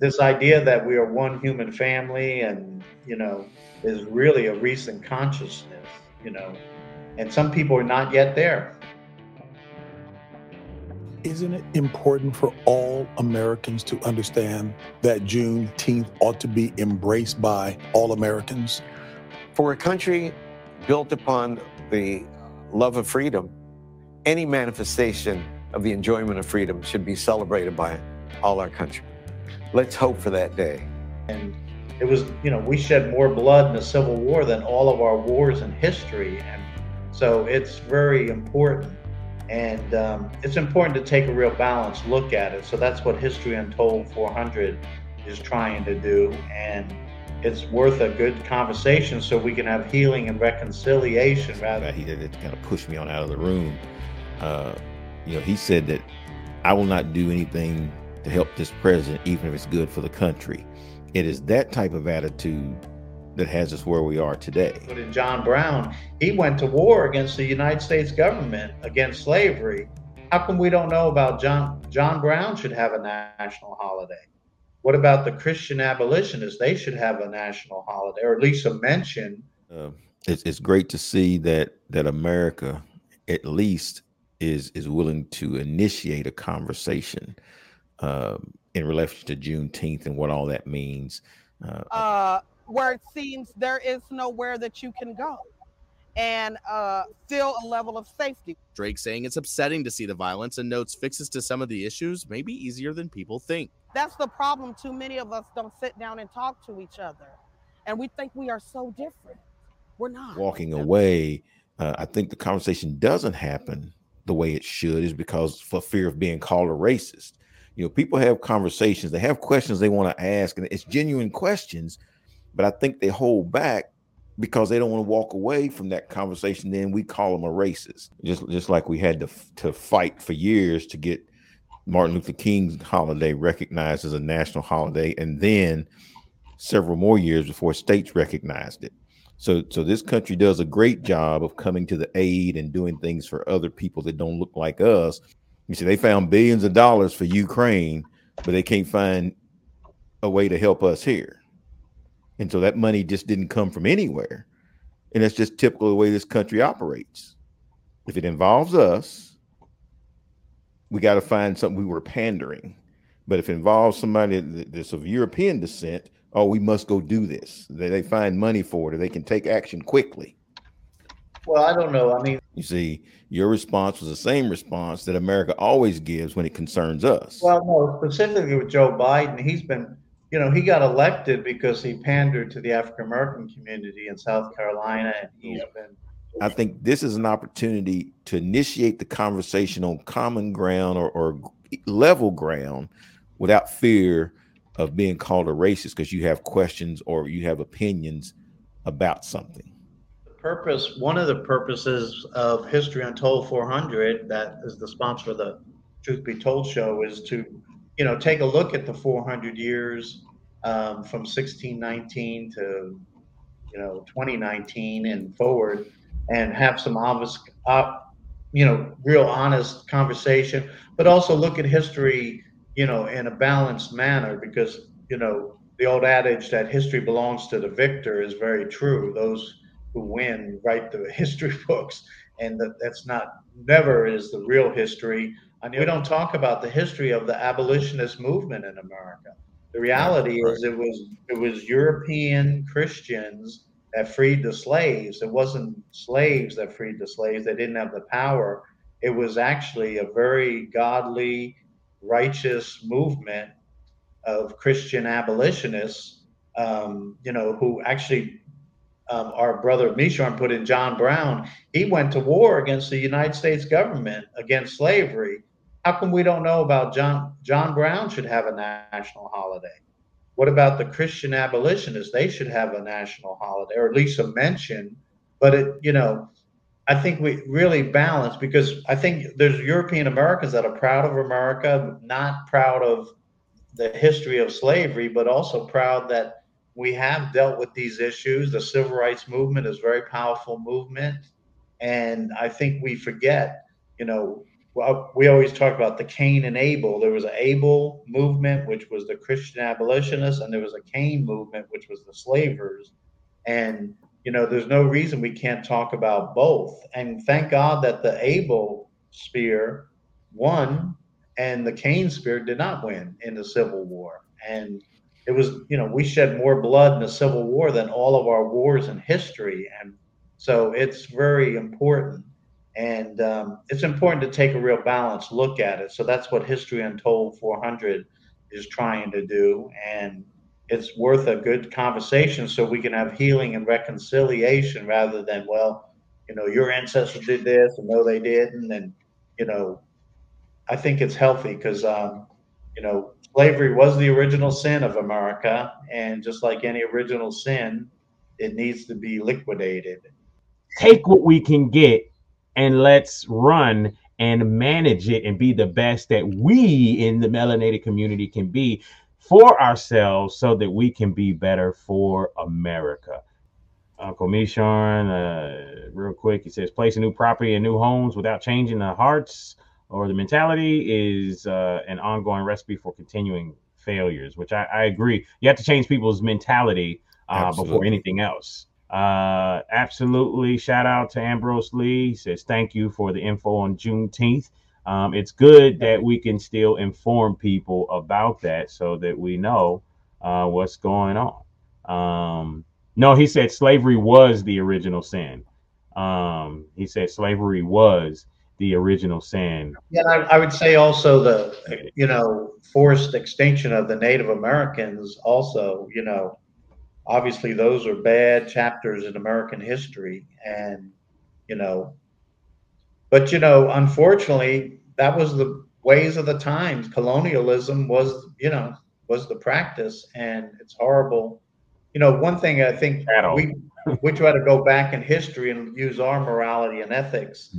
this idea that we are one human family and, you know, is really a recent consciousness, you know, and some people are not yet there. Isn't it important for all Americans to understand that Juneteenth ought to be embraced by all Americans? For a country built upon the love of freedom, any manifestation of the enjoyment of freedom should be celebrated by all our country. Let's hope for that day. And it was, you know, we shed more blood in the Civil War than all of our wars in history. And so it's very important and um, it's important to take a real balanced look at it. So that's what History Untold 400 is trying to do. And it's worth a good conversation so we can have healing and reconciliation rather he did it kind of push me on out of the room uh, you know he said that i will not do anything to help this president even if it's good for the country it is that type of attitude that has us where we are today. But in John Brown, he went to war against the United States government against slavery. How come we don't know about John John Brown should have a national holiday? What about the Christian abolitionists? They should have a national holiday, or at least a mention. Uh, it's, it's great to see that that America, at least, is is willing to initiate a conversation uh, in relation to Juneteenth and what all that means. Uh, uh, where it seems there is nowhere that you can go and uh, feel a level of safety. Drake saying it's upsetting to see the violence and notes fixes to some of the issues may be easier than people think. That's the problem. Too many of us don't sit down and talk to each other. And we think we are so different. We're not. Walking away, uh, I think the conversation doesn't happen the way it should is because for fear of being called a racist. You know, people have conversations, they have questions they want to ask, and it's genuine questions but I think they hold back because they don't want to walk away from that conversation. Then we call them a racist, just just like we had to to fight for years to get Martin Luther King's holiday recognized as a national holiday, and then several more years before states recognized it. So, so this country does a great job of coming to the aid and doing things for other people that don't look like us. You see, they found billions of dollars for Ukraine, but they can't find a way to help us here. And so that money just didn't come from anywhere. And that's just typical the way this country operates. If it involves us, we got to find something we were pandering. But if it involves somebody that's of European descent, oh, we must go do this. They, they find money for it or they can take action quickly. Well, I don't know. I mean, you see, your response was the same response that America always gives when it concerns us. Well, no, specifically with Joe Biden, he's been you know, he got elected because he pandered to the African American community in South Carolina, and he's been. I think this is an opportunity to initiate the conversation on common ground or, or level ground without fear of being called a racist because you have questions or you have opinions about something. Purpose, one of the purposes of History Untold 400, that is the sponsor of the Truth Be Told show, is to you know, take a look at the 400 years um, from 1619 to, you know, 2019 and forward, and have some obvious, uh, you know, real honest conversation, but also look at history, you know, in a balanced manner because, you know, the old adage that history belongs to the victor is very true. Those who win write the history books, and that, that's not never is the real history. I mean, we don't talk about the history of the abolitionist movement in America. The reality right. is it was it was European Christians that freed the slaves. It wasn't slaves that freed the slaves. They didn't have the power. It was actually a very godly, righteous movement of Christian abolitionists, um, you know, who actually um, our brother Mishorn put in John Brown. He went to war against the United States government against slavery how come we don't know about John John Brown should have a national holiday? What about the Christian abolitionists? They should have a national holiday, or at least a mention. But it, you know, I think we really balance because I think there's European Americans that are proud of America, not proud of the history of slavery, but also proud that we have dealt with these issues. The civil rights movement is a very powerful movement. And I think we forget, you know, we always talk about the Cain and Abel. There was an Abel movement, which was the Christian abolitionists, and there was a Cain movement, which was the slavers. And you know, there's no reason we can't talk about both. And thank God that the Abel spear won and the Cain spear did not win in the Civil War. And it was, you know, we shed more blood in the Civil War than all of our wars in history. And so it's very important. And um, it's important to take a real balanced look at it. So that's what History Untold 400 is trying to do. And it's worth a good conversation so we can have healing and reconciliation rather than, well, you know, your ancestors did this and no, they didn't. And, you know, I think it's healthy because, um, you know, slavery was the original sin of America. And just like any original sin, it needs to be liquidated. Take what we can get and let's run and manage it and be the best that we in the melanated community can be for ourselves so that we can be better for America. Uncle Mishon, uh, real quick, he says, placing new property and new homes without changing the hearts or the mentality is uh, an ongoing recipe for continuing failures, which I, I agree. You have to change people's mentality uh, before anything else. Uh, absolutely. Shout out to Ambrose Lee. He says, thank you for the info on Juneteenth. Um, it's good that we can still inform people about that so that we know uh, what's going on. Um, no, he said slavery was the original sin. Um, he said slavery was the original sin. Yeah, I, I, would say also the you know forced extinction of the Native Americans. Also, you know, obviously those are bad chapters in American history, and you know, but you know, unfortunately, that was the ways of the times. Colonialism was, you know, was the practice, and it's horrible. You know, one thing I think we we try to go back in history and use our morality and ethics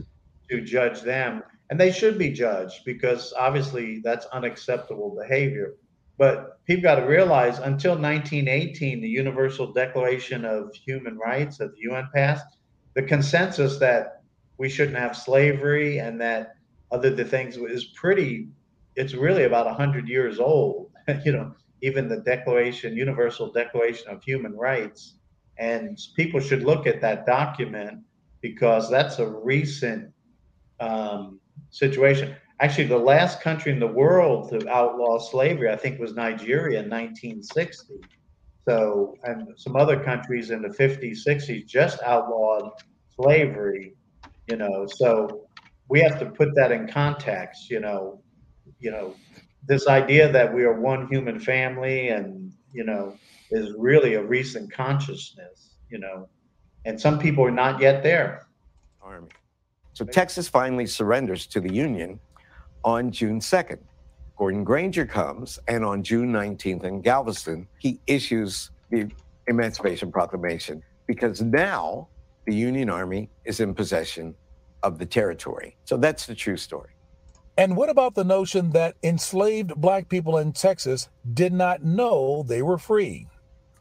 to judge them, and they should be judged because obviously that's unacceptable behavior. But people got to realize until 1918, the Universal Declaration of Human Rights that the UN passed, the consensus that we shouldn't have slavery and that other the things is pretty it's really about 100 years old you know even the declaration universal declaration of human rights and people should look at that document because that's a recent um, situation. Actually the last country in the world to outlaw slavery i think was nigeria in 1960 so and some other countries in the 50s 60s just outlawed slavery you know. So we have to put that in context you know you know. This idea that we are one human family and you know is really a recent consciousness you know. And some people are not yet there. Army so texas finally surrenders to the union on june 2nd gordon granger comes and on june 19th in galveston he issues the emancipation proclamation because now the union army is in possession of the territory. So that's the true story. And what about the notion that enslaved black people in Texas did not know they were free?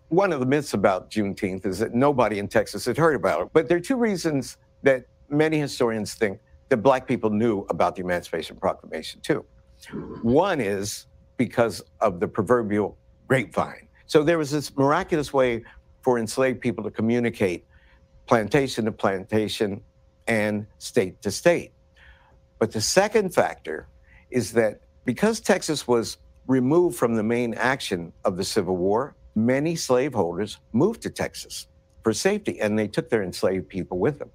One of the myths about Juneteenth is that nobody in Texas had heard about it. But there are two reasons that many historians think that black people knew about the Emancipation Proclamation, too. One is because of the proverbial grapevine. So there was this miraculous way for enslaved people to communicate plantation to plantation, and state to state. But the second factor is that because Texas was removed from the main action of the Civil War, many slaveholders moved to Texas for safety and they took their enslaved people with them.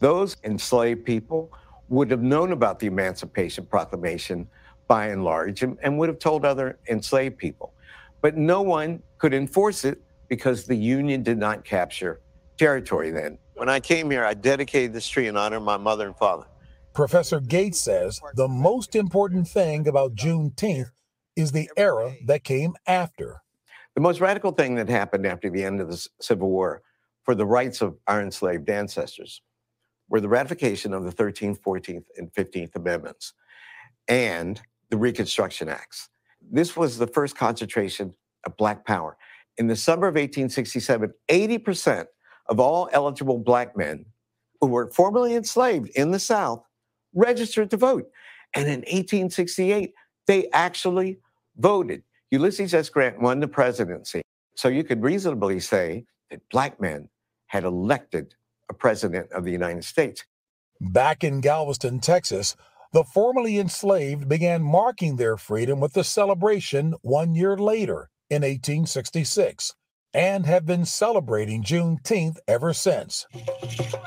Those enslaved people would have known about the Emancipation Proclamation by and large and, and, would have told other enslaved people. But no one could enforce it because the Union did not capture territory then. When I came here, I dedicated this tree in honor of my mother and father. Professor Gates says the most important thing about Juneteenth is the era that came after. The most radical thing that happened after the end of the Civil War for the rights of our enslaved ancestors were the ratification of the 13th, 14th, and 15th Amendments and the Reconstruction Acts. This was the first concentration of Black power. In the summer of 1867, 80% of all eligible black men who were formerly enslaved in the South registered to vote. And in 1868, they actually voted. Ulysses S. Grant won the presidency. So you could reasonably say that black men had elected a president of the United States. Back in Galveston, Texas, the formerly enslaved began marking their freedom with the celebration one year later in 1866 and have been celebrating Juneteenth ever since.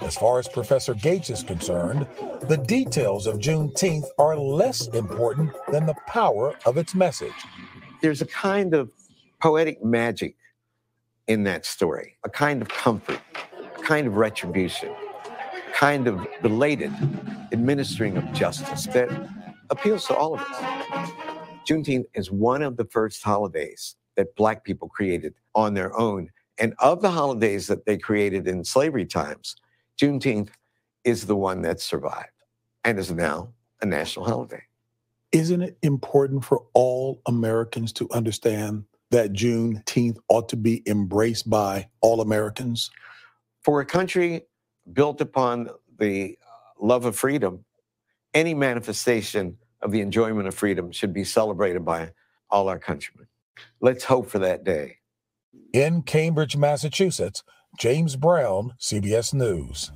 As far as Professor Gates is concerned, the details of Juneteenth are less important than the power of its message. There's a kind of poetic magic in that story, a kind of comfort, kind of retribution, kind of belated administering of justice that appeals to all of us. Juneteenth is one of the first holidays that Black people created on their own. And of the holidays that they created in slavery times, Juneteenth is the one that survived and is now a national holiday. Isn't it important for all Americans to understand that Juneteenth ought to be embraced by all Americans? For a country built upon the uh, love of freedom, any manifestation of the enjoyment of freedom should be celebrated by all our countrymen. Let's hope for that day. In Cambridge, Massachusetts, James Brown, CBS News.